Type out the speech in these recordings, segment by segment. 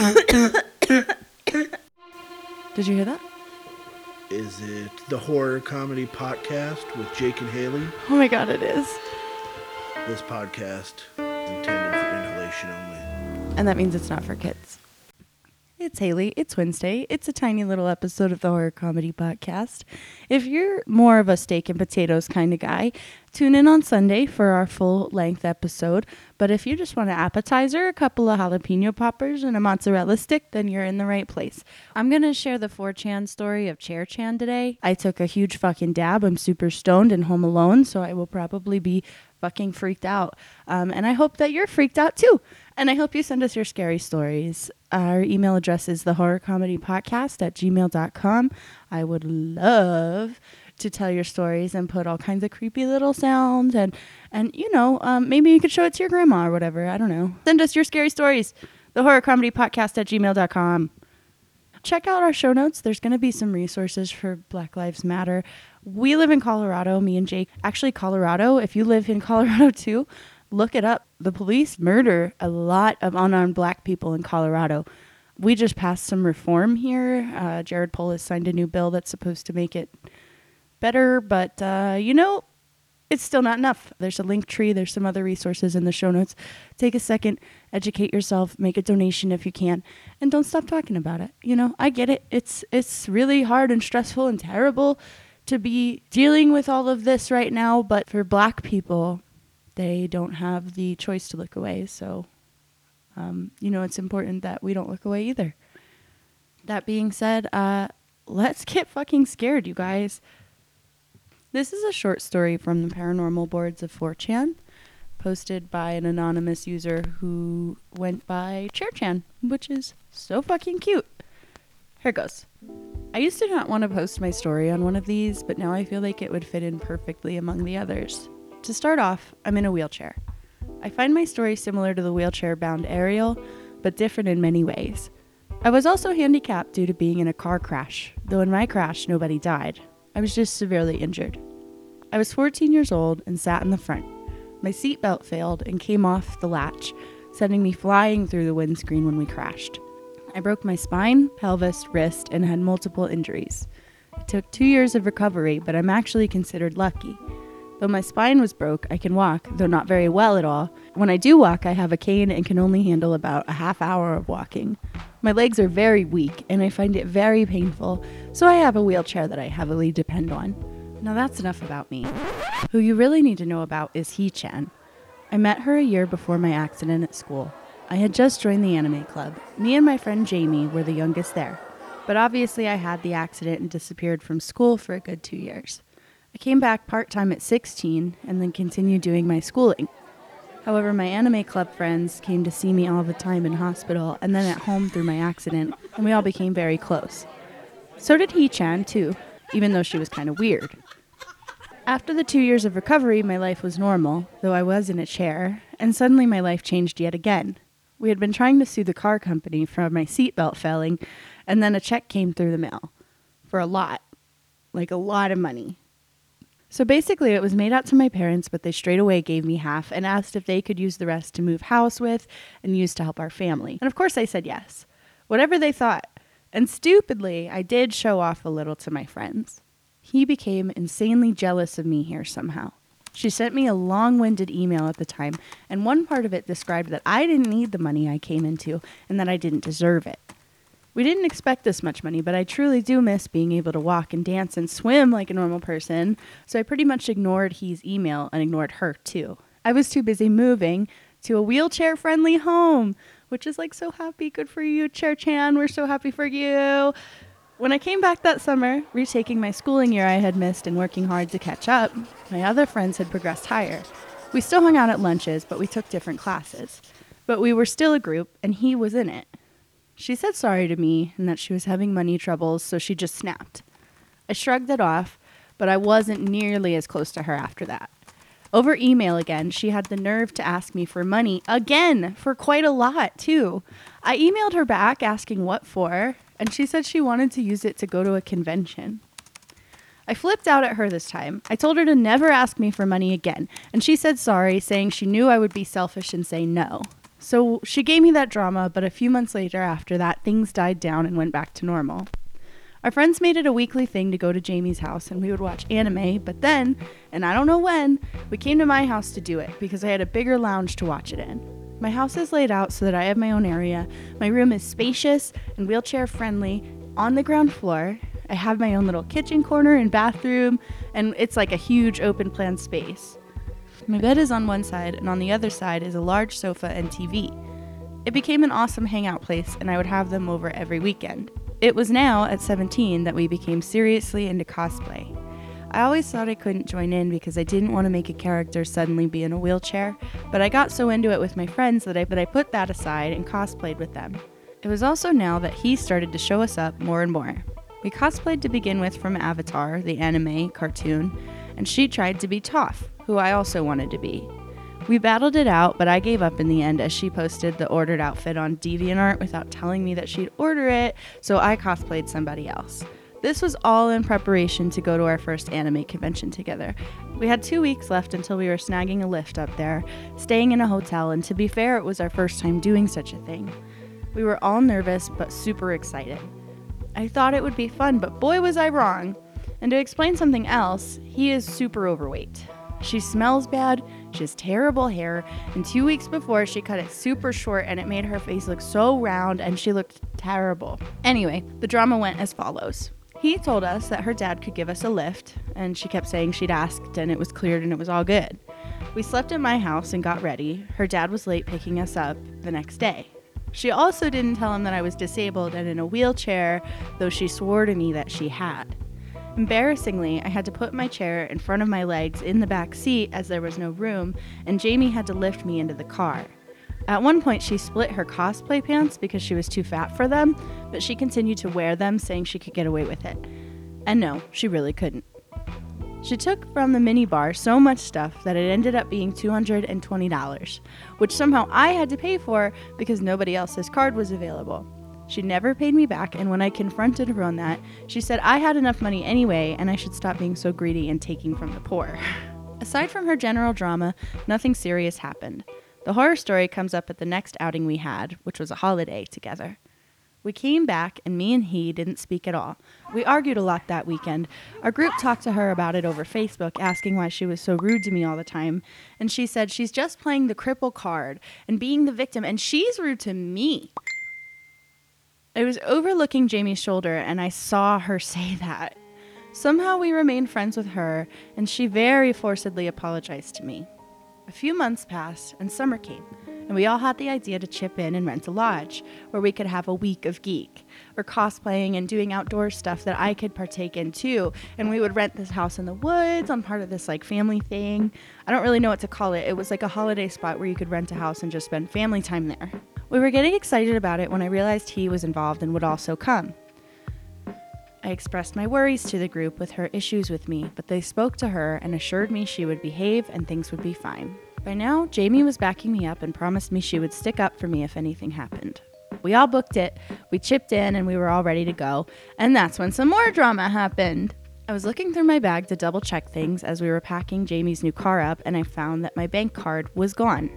Did you hear that? Is it the horror comedy podcast with Jake and Haley? Oh my god, it is. This podcast is intended for inhalation only. And that means it's not for kids. It's Haley. It's Wednesday. It's a tiny little episode of the Horror Comedy Podcast. If you're more of a steak and potatoes kind of guy, tune in on Sunday for our full length episode. But if you just want an appetizer, a couple of jalapeno poppers, and a mozzarella stick, then you're in the right place. I'm going to share the 4chan story of Chair Chan today. I took a huge fucking dab. I'm super stoned and home alone, so I will probably be fucking freaked out. Um, and I hope that you're freaked out too. And I hope you send us your scary stories. Our email address is the horror comedy podcast at gmail.com. I would love to tell your stories and put all kinds of creepy little sounds and and you know um, maybe you could show it to your grandma or whatever i don't know send us your scary stories the horror comedy podcast at gmail.com check out our show notes there's going to be some resources for black lives matter we live in colorado me and jake actually colorado if you live in colorado too look it up. The police murder a lot of unarmed black people in Colorado. We just passed some reform here. Uh, Jared Polis signed a new bill that's supposed to make it better, but uh, you know, it's still not enough. There's a link tree, there's some other resources in the show notes. Take a second, educate yourself, make a donation if you can, and don't stop talking about it. You know, I get it. It's it's really hard and stressful and terrible to be dealing with all of this right now, but for black people, they don't have the choice to look away. So, um, you know, it's important that we don't look away either. That being said, uh, let's get fucking scared, you guys. This is a short story from the paranormal boards of 4chan, posted by an anonymous user who went by ChairChan, which is so fucking cute. Here goes. I used to not want to post my story on one of these, but now I feel like it would fit in perfectly among the others. To start off, I'm in a wheelchair. I find my story similar to the wheelchair bound Ariel, but different in many ways. I was also handicapped due to being in a car crash, though in my crash, nobody died. I was just severely injured. I was 14 years old and sat in the front. My seatbelt failed and came off the latch, sending me flying through the windscreen when we crashed. I broke my spine, pelvis, wrist, and had multiple injuries. It took two years of recovery, but I'm actually considered lucky. Though my spine was broke, I can walk, though not very well at all. When I do walk, I have a cane and can only handle about a half hour of walking. My legs are very weak, and I find it very painful, so I have a wheelchair that I heavily depend on. Now that's enough about me. Who you really need to know about is Hee Chan. I met her a year before my accident at school. I had just joined the anime club. Me and my friend Jamie were the youngest there. But obviously, I had the accident and disappeared from school for a good two years. I came back part time at 16 and then continued doing my schooling. However, my anime club friends came to see me all the time in hospital and then at home through my accident, and we all became very close. So did Hee Chan, too, even though she was kind of weird. After the two years of recovery, my life was normal, though I was in a chair, and suddenly my life changed yet again. We had been trying to sue the car company for my seatbelt failing, and then a check came through the mail for a lot like a lot of money. So basically, it was made out to my parents, but they straight away gave me half and asked if they could use the rest to move house with and use to help our family. And of course, I said yes. Whatever they thought. And stupidly, I did show off a little to my friends. He became insanely jealous of me here somehow. She sent me a long winded email at the time, and one part of it described that I didn't need the money I came into and that I didn't deserve it. We didn't expect this much money, but I truly do miss being able to walk and dance and swim like a normal person, so I pretty much ignored his email and ignored her too. I was too busy moving to a wheelchair friendly home, which is like so happy. Good for you, Chair Chan. We're so happy for you. When I came back that summer, retaking my schooling year I had missed and working hard to catch up, my other friends had progressed higher. We still hung out at lunches, but we took different classes. But we were still a group, and he was in it. She said sorry to me and that she was having money troubles, so she just snapped. I shrugged it off, but I wasn't nearly as close to her after that. Over email again, she had the nerve to ask me for money again for quite a lot, too. I emailed her back asking what for, and she said she wanted to use it to go to a convention. I flipped out at her this time. I told her to never ask me for money again, and she said sorry, saying she knew I would be selfish and say no. So she gave me that drama, but a few months later after that, things died down and went back to normal. Our friends made it a weekly thing to go to Jamie's house and we would watch anime, but then, and I don't know when, we came to my house to do it because I had a bigger lounge to watch it in. My house is laid out so that I have my own area. My room is spacious and wheelchair friendly on the ground floor. I have my own little kitchen corner and bathroom, and it's like a huge open plan space. My bed is on one side, and on the other side is a large sofa and TV. It became an awesome hangout place, and I would have them over every weekend. It was now, at 17, that we became seriously into cosplay. I always thought I couldn't join in because I didn't want to make a character suddenly be in a wheelchair, but I got so into it with my friends that I, that I put that aside and cosplayed with them. It was also now that he started to show us up more and more. We cosplayed to begin with from Avatar, the anime cartoon, and she tried to be Toph, who I also wanted to be. We battled it out, but I gave up in the end as she posted the ordered outfit on DeviantArt without telling me that she'd order it, so I cosplayed somebody else. This was all in preparation to go to our first anime convention together. We had two weeks left until we were snagging a lift up there, staying in a hotel, and to be fair, it was our first time doing such a thing. We were all nervous but super excited. I thought it would be fun, but boy was I wrong. And to explain something else, he is super overweight. She smells bad, has terrible hair, and two weeks before she cut it super short and it made her face look so round and she looked terrible. Anyway, the drama went as follows. He told us that her dad could give us a lift, and she kept saying she'd asked and it was cleared and it was all good. We slept at my house and got ready. Her dad was late picking us up the next day. She also didn't tell him that I was disabled and in a wheelchair, though she swore to me that she had. Embarrassingly, I had to put my chair in front of my legs in the back seat as there was no room, and Jamie had to lift me into the car. At one point, she split her cosplay pants because she was too fat for them, but she continued to wear them, saying she could get away with it. And no, she really couldn't. She took from the minibar so much stuff that it ended up being $220, which somehow I had to pay for because nobody else's card was available. She never paid me back, and when I confronted her on that, she said I had enough money anyway and I should stop being so greedy and taking from the poor. Aside from her general drama, nothing serious happened. The horror story comes up at the next outing we had, which was a holiday together. We came back, and me and he didn't speak at all. We argued a lot that weekend. Our group talked to her about it over Facebook, asking why she was so rude to me all the time. And she said she's just playing the cripple card and being the victim, and she's rude to me. I was overlooking Jamie's shoulder, and I saw her say that. Somehow we remained friends with her, and she very forcibly apologized to me. A few months passed, and summer came, and we all had the idea to chip in and rent a lodge where we could have a week of geek or cosplaying and doing outdoor stuff that I could partake in too. And we would rent this house in the woods on part of this like family thing. I don't really know what to call it. It was like a holiday spot where you could rent a house and just spend family time there. We were getting excited about it when I realized he was involved and would also come. I expressed my worries to the group with her issues with me, but they spoke to her and assured me she would behave and things would be fine. By now, Jamie was backing me up and promised me she would stick up for me if anything happened. We all booked it, we chipped in, and we were all ready to go, and that's when some more drama happened. I was looking through my bag to double check things as we were packing Jamie's new car up, and I found that my bank card was gone.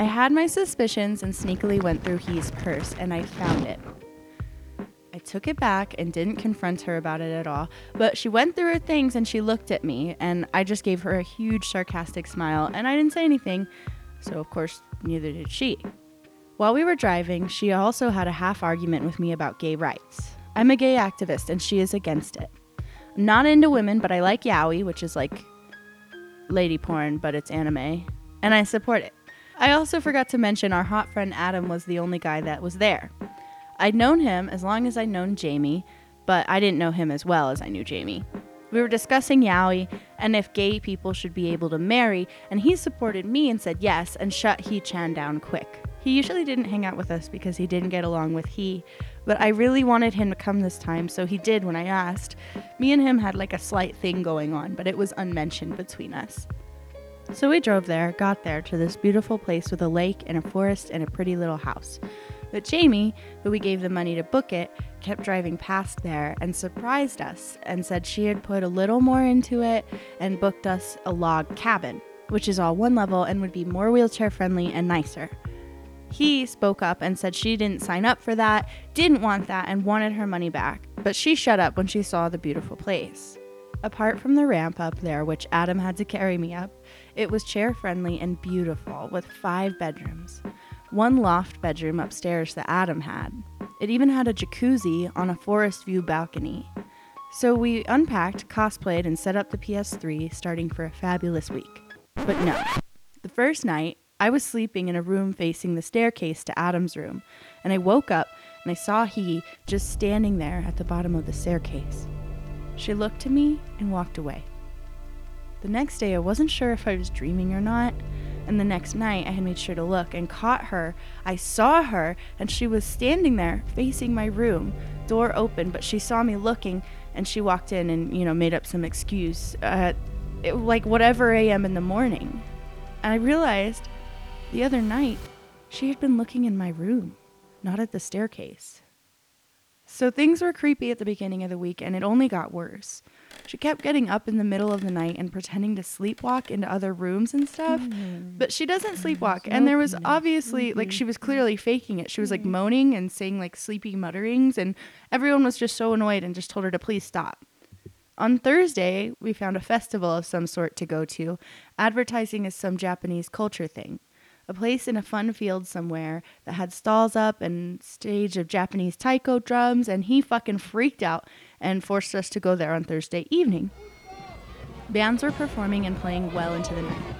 I had my suspicions and sneakily went through He's purse, and I found it. I took it back and didn't confront her about it at all, but she went through her things and she looked at me, and I just gave her a huge sarcastic smile, and I didn't say anything, so of course, neither did she. While we were driving, she also had a half argument with me about gay rights. I'm a gay activist, and she is against it. I'm not into women, but I like yaoi, which is like lady porn, but it's anime, and I support it. I also forgot to mention our hot friend Adam was the only guy that was there. I'd known him as long as I'd known Jamie, but I didn't know him as well as I knew Jamie. We were discussing yaoi and if gay people should be able to marry, and he supported me and said yes and shut Hee Chan down quick. He usually didn't hang out with us because he didn't get along with he, but I really wanted him to come this time, so he did when I asked. Me and him had like a slight thing going on, but it was unmentioned between us. So we drove there, got there to this beautiful place with a lake and a forest and a pretty little house. But Jamie, who we gave the money to book it, kept driving past there and surprised us and said she had put a little more into it and booked us a log cabin, which is all one level and would be more wheelchair friendly and nicer. He spoke up and said she didn't sign up for that, didn't want that, and wanted her money back. But she shut up when she saw the beautiful place. Apart from the ramp up there, which Adam had to carry me up, it was chair friendly and beautiful with five bedrooms. One loft bedroom upstairs that Adam had. It even had a jacuzzi on a forest view balcony. So we unpacked, cosplayed, and set up the PS3, starting for a fabulous week. But no. The first night, I was sleeping in a room facing the staircase to Adam's room, and I woke up and I saw he just standing there at the bottom of the staircase. She looked at me and walked away. The next day, I wasn't sure if I was dreaming or not, and the next night I had made sure to look and caught her. I saw her, and she was standing there facing my room, door open, but she saw me looking and she walked in and, you know, made up some excuse at it, like whatever AM in the morning. And I realized the other night she had been looking in my room, not at the staircase. So things were creepy at the beginning of the week, and it only got worse. She kept getting up in the middle of the night and pretending to sleepwalk into other rooms and stuff. Mm-hmm. But she doesn't mm-hmm. sleepwalk. And there was mm-hmm. obviously, like, she was clearly faking it. She was like moaning and saying like sleepy mutterings, and everyone was just so annoyed and just told her to please stop. On Thursday, we found a festival of some sort to go to, advertising as some Japanese culture thing a place in a fun field somewhere that had stalls up and stage of Japanese taiko drums, and he fucking freaked out and forced us to go there on Thursday evening. Bands were performing and playing well into the night.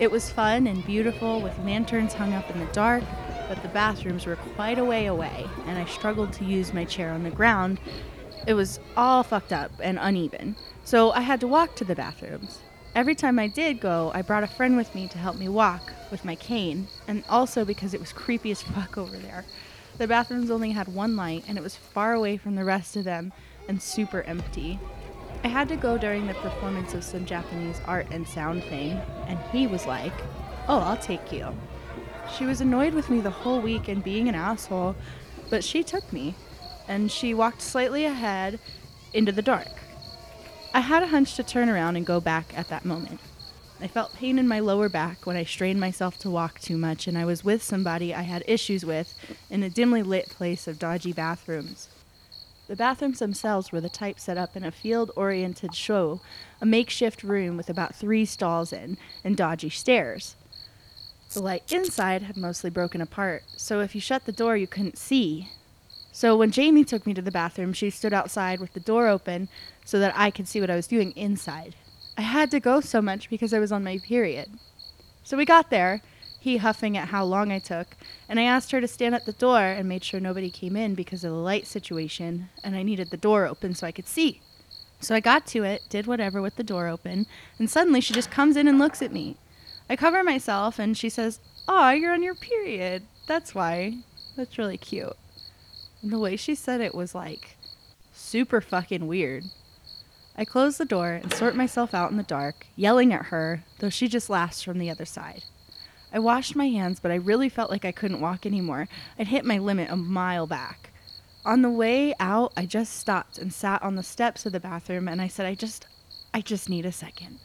It was fun and beautiful with lanterns hung up in the dark, but the bathrooms were quite a way away, and I struggled to use my chair on the ground. It was all fucked up and uneven, so I had to walk to the bathrooms. Every time I did go, I brought a friend with me to help me walk with my cane, and also because it was creepy as fuck over there. The bathrooms only had one light, and it was far away from the rest of them and super empty. I had to go during the performance of some Japanese art and sound thing, and he was like, Oh, I'll take you. She was annoyed with me the whole week and being an asshole, but she took me, and she walked slightly ahead into the dark. I had a hunch to turn around and go back at that moment. I felt pain in my lower back when I strained myself to walk too much, and I was with somebody I had issues with in a dimly lit place of dodgy bathrooms. The bathrooms themselves were the type set up in a field oriented show, a makeshift room with about three stalls in, and dodgy stairs. The light inside had mostly broken apart, so if you shut the door, you couldn't see. So when Jamie took me to the bathroom, she stood outside with the door open so that I could see what I was doing inside. I had to go so much because I was on my period. So we got there, he huffing at how long I took, and I asked her to stand at the door and made sure nobody came in because of the light situation, and I needed the door open so I could see. So I got to it, did whatever with the door open, and suddenly she just comes in and looks at me. I cover myself, and she says, Aw, you're on your period. That's why. That's really cute. And the way she said it was like super fucking weird. I close the door and sort myself out in the dark, yelling at her, though she just laughs from the other side. I washed my hands, but I really felt like I couldn't walk anymore. I'd hit my limit a mile back. On the way out, I just stopped and sat on the steps of the bathroom and I said, I just, I just need a second.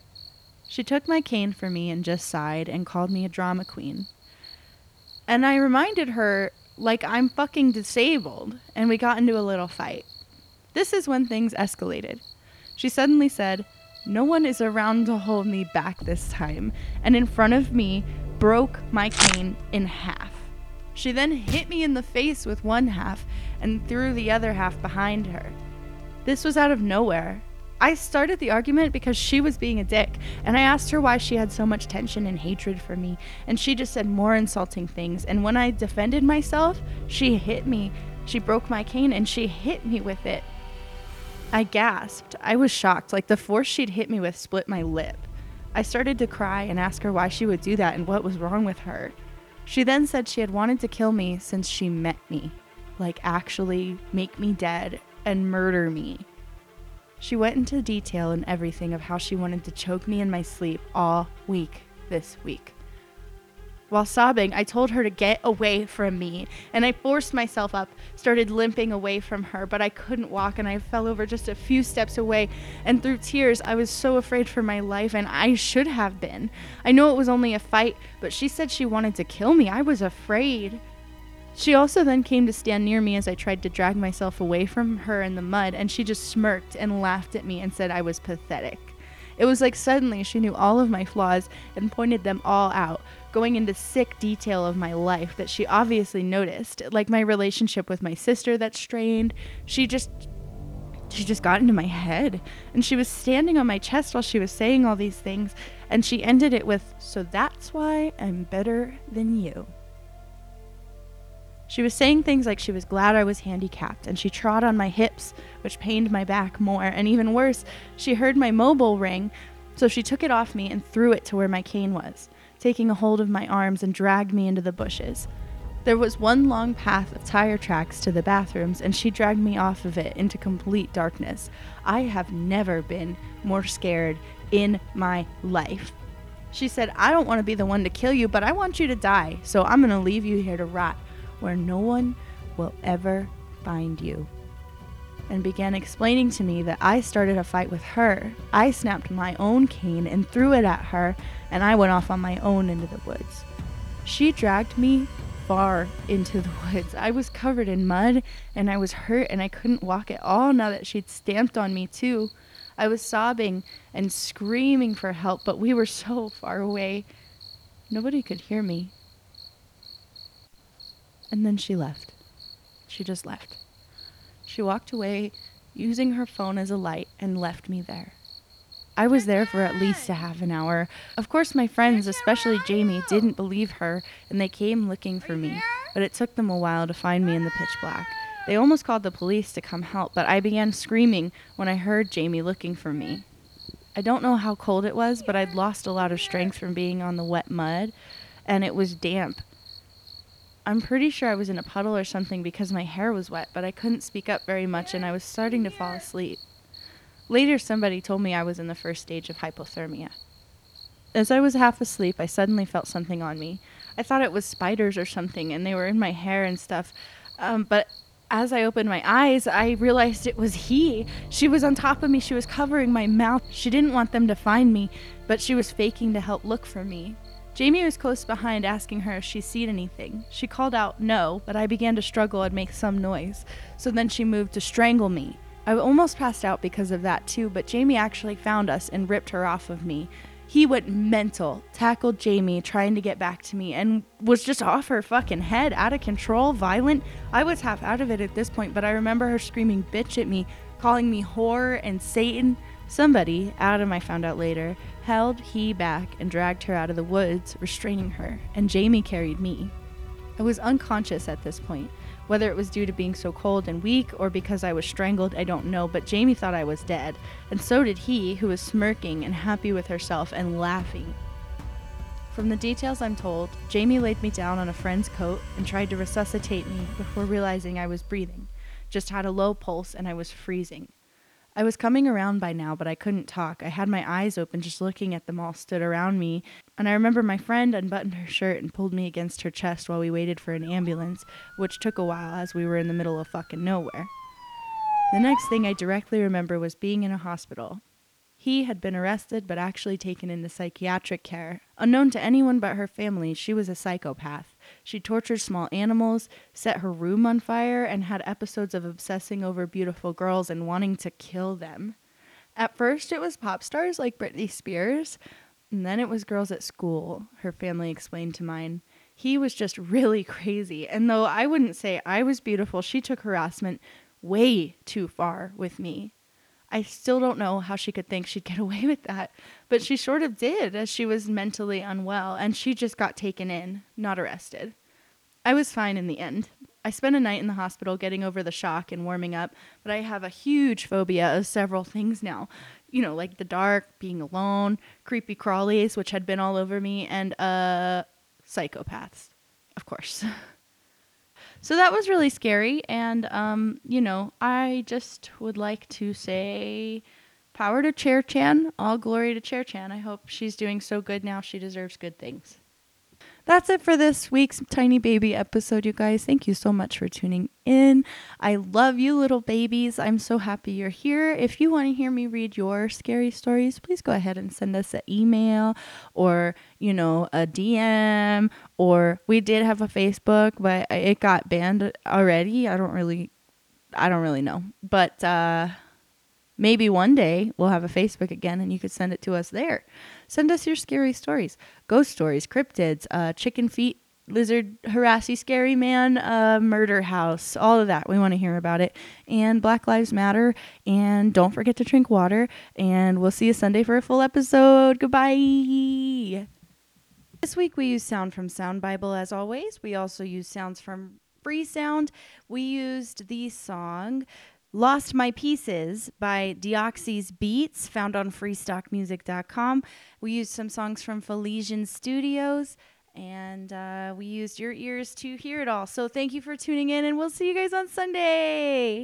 She took my cane for me and just sighed and called me a drama queen. And I reminded her, like, I'm fucking disabled, and we got into a little fight. This is when things escalated. She suddenly said, No one is around to hold me back this time, and in front of me broke my cane in half. She then hit me in the face with one half and threw the other half behind her. This was out of nowhere. I started the argument because she was being a dick, and I asked her why she had so much tension and hatred for me, and she just said more insulting things. And when I defended myself, she hit me. She broke my cane and she hit me with it. I gasped. I was shocked, like the force she'd hit me with split my lip. I started to cry and ask her why she would do that and what was wrong with her. She then said she had wanted to kill me since she met me, like actually make me dead and murder me. She went into detail and everything of how she wanted to choke me in my sleep all week this week. While sobbing, I told her to get away from me, and I forced myself up, started limping away from her, but I couldn't walk, and I fell over just a few steps away. And through tears, I was so afraid for my life, and I should have been. I know it was only a fight, but she said she wanted to kill me. I was afraid. She also then came to stand near me as I tried to drag myself away from her in the mud, and she just smirked and laughed at me and said I was pathetic. It was like suddenly she knew all of my flaws and pointed them all out, going into sick detail of my life that she obviously noticed, like my relationship with my sister that strained. She just she just got into my head and she was standing on my chest while she was saying all these things and she ended it with so that's why I'm better than you. She was saying things like she was glad I was handicapped, and she trod on my hips, which pained my back more. And even worse, she heard my mobile ring, so she took it off me and threw it to where my cane was, taking a hold of my arms and dragged me into the bushes. There was one long path of tire tracks to the bathrooms, and she dragged me off of it into complete darkness. I have never been more scared in my life. She said, I don't want to be the one to kill you, but I want you to die, so I'm going to leave you here to rot where no one will ever find you. And began explaining to me that I started a fight with her. I snapped my own cane and threw it at her, and I went off on my own into the woods. She dragged me far into the woods. I was covered in mud and I was hurt and I couldn't walk at all now that she'd stamped on me, too. I was sobbing and screaming for help, but we were so far away. Nobody could hear me. And then she left. She just left. She walked away using her phone as a light and left me there. I was there for at least a half an hour. Of course, my friends, especially Jamie, didn't believe her and they came looking for me, but it took them a while to find me in the pitch black. They almost called the police to come help, but I began screaming when I heard Jamie looking for me. I don't know how cold it was, but I'd lost a lot of strength from being on the wet mud, and it was damp. I'm pretty sure I was in a puddle or something because my hair was wet, but I couldn't speak up very much and I was starting to fall asleep. Later, somebody told me I was in the first stage of hypothermia. As I was half asleep, I suddenly felt something on me. I thought it was spiders or something, and they were in my hair and stuff. Um, but as I opened my eyes, I realized it was he. She was on top of me. She was covering my mouth. She didn't want them to find me, but she was faking to help look for me. Jamie was close behind, asking her if she'd seen anything. She called out no, but I began to struggle and make some noise. So then she moved to strangle me. I almost passed out because of that too, but Jamie actually found us and ripped her off of me. He went mental, tackled Jamie, trying to get back to me, and was just off her fucking head, out of control, violent. I was half out of it at this point, but I remember her screaming bitch at me, calling me whore and Satan. Somebody, Adam I found out later, held he back and dragged her out of the woods, restraining her, and Jamie carried me. I was unconscious at this point. Whether it was due to being so cold and weak or because I was strangled, I don't know, but Jamie thought I was dead, and so did he, who was smirking and happy with herself and laughing. From the details I'm told, Jamie laid me down on a friend's coat and tried to resuscitate me before realizing I was breathing, just had a low pulse and I was freezing. I was coming around by now, but I couldn't talk. I had my eyes open just looking at them all stood around me, and I remember my friend unbuttoned her shirt and pulled me against her chest while we waited for an ambulance, which took a while as we were in the middle of fucking nowhere. The next thing I directly remember was being in a hospital. He had been arrested but actually taken into psychiatric care. Unknown to anyone but her family, she was a psychopath. She tortured small animals, set her room on fire, and had episodes of obsessing over beautiful girls and wanting to kill them. At first, it was pop stars like Britney Spears, and then it was girls at school, her family explained to mine. He was just really crazy, and though I wouldn't say I was beautiful, she took harassment way too far with me. I still don't know how she could think she'd get away with that, but she sort of did as she was mentally unwell and she just got taken in, not arrested. I was fine in the end. I spent a night in the hospital getting over the shock and warming up, but I have a huge phobia of several things now. You know, like the dark, being alone, creepy crawlies, which had been all over me, and uh, psychopaths, of course. So that was really scary. And, um, you know, I just would like to say power to Chair Chan. All glory to Chair Chan. I hope she's doing so good now. She deserves good things. That's it for this week's Tiny Baby episode, you guys. Thank you so much for tuning in. I love you, little babies. I'm so happy you're here. If you want to hear me read your scary stories, please go ahead and send us an email or, you know, a DM. Or we did have a Facebook, but it got banned already. I don't really, I don't really know. But, uh, maybe one day we'll have a Facebook again and you could send it to us there. Send us your scary stories, ghost stories, cryptids, uh, chicken feet, lizard, harassy, scary man, uh, murder house, all of that. We want to hear about it. And Black Lives Matter. And don't forget to drink water. And we'll see you Sunday for a full episode. Goodbye. This week we use sound from Sound Bible as always. We also use sounds from Free Sound. We used the song Lost My Pieces by Deoxys Beats, found on freestockmusic.com. We used some songs from Fesliyan Studios, and uh, we used your ears to hear it all. So thank you for tuning in, and we'll see you guys on Sunday.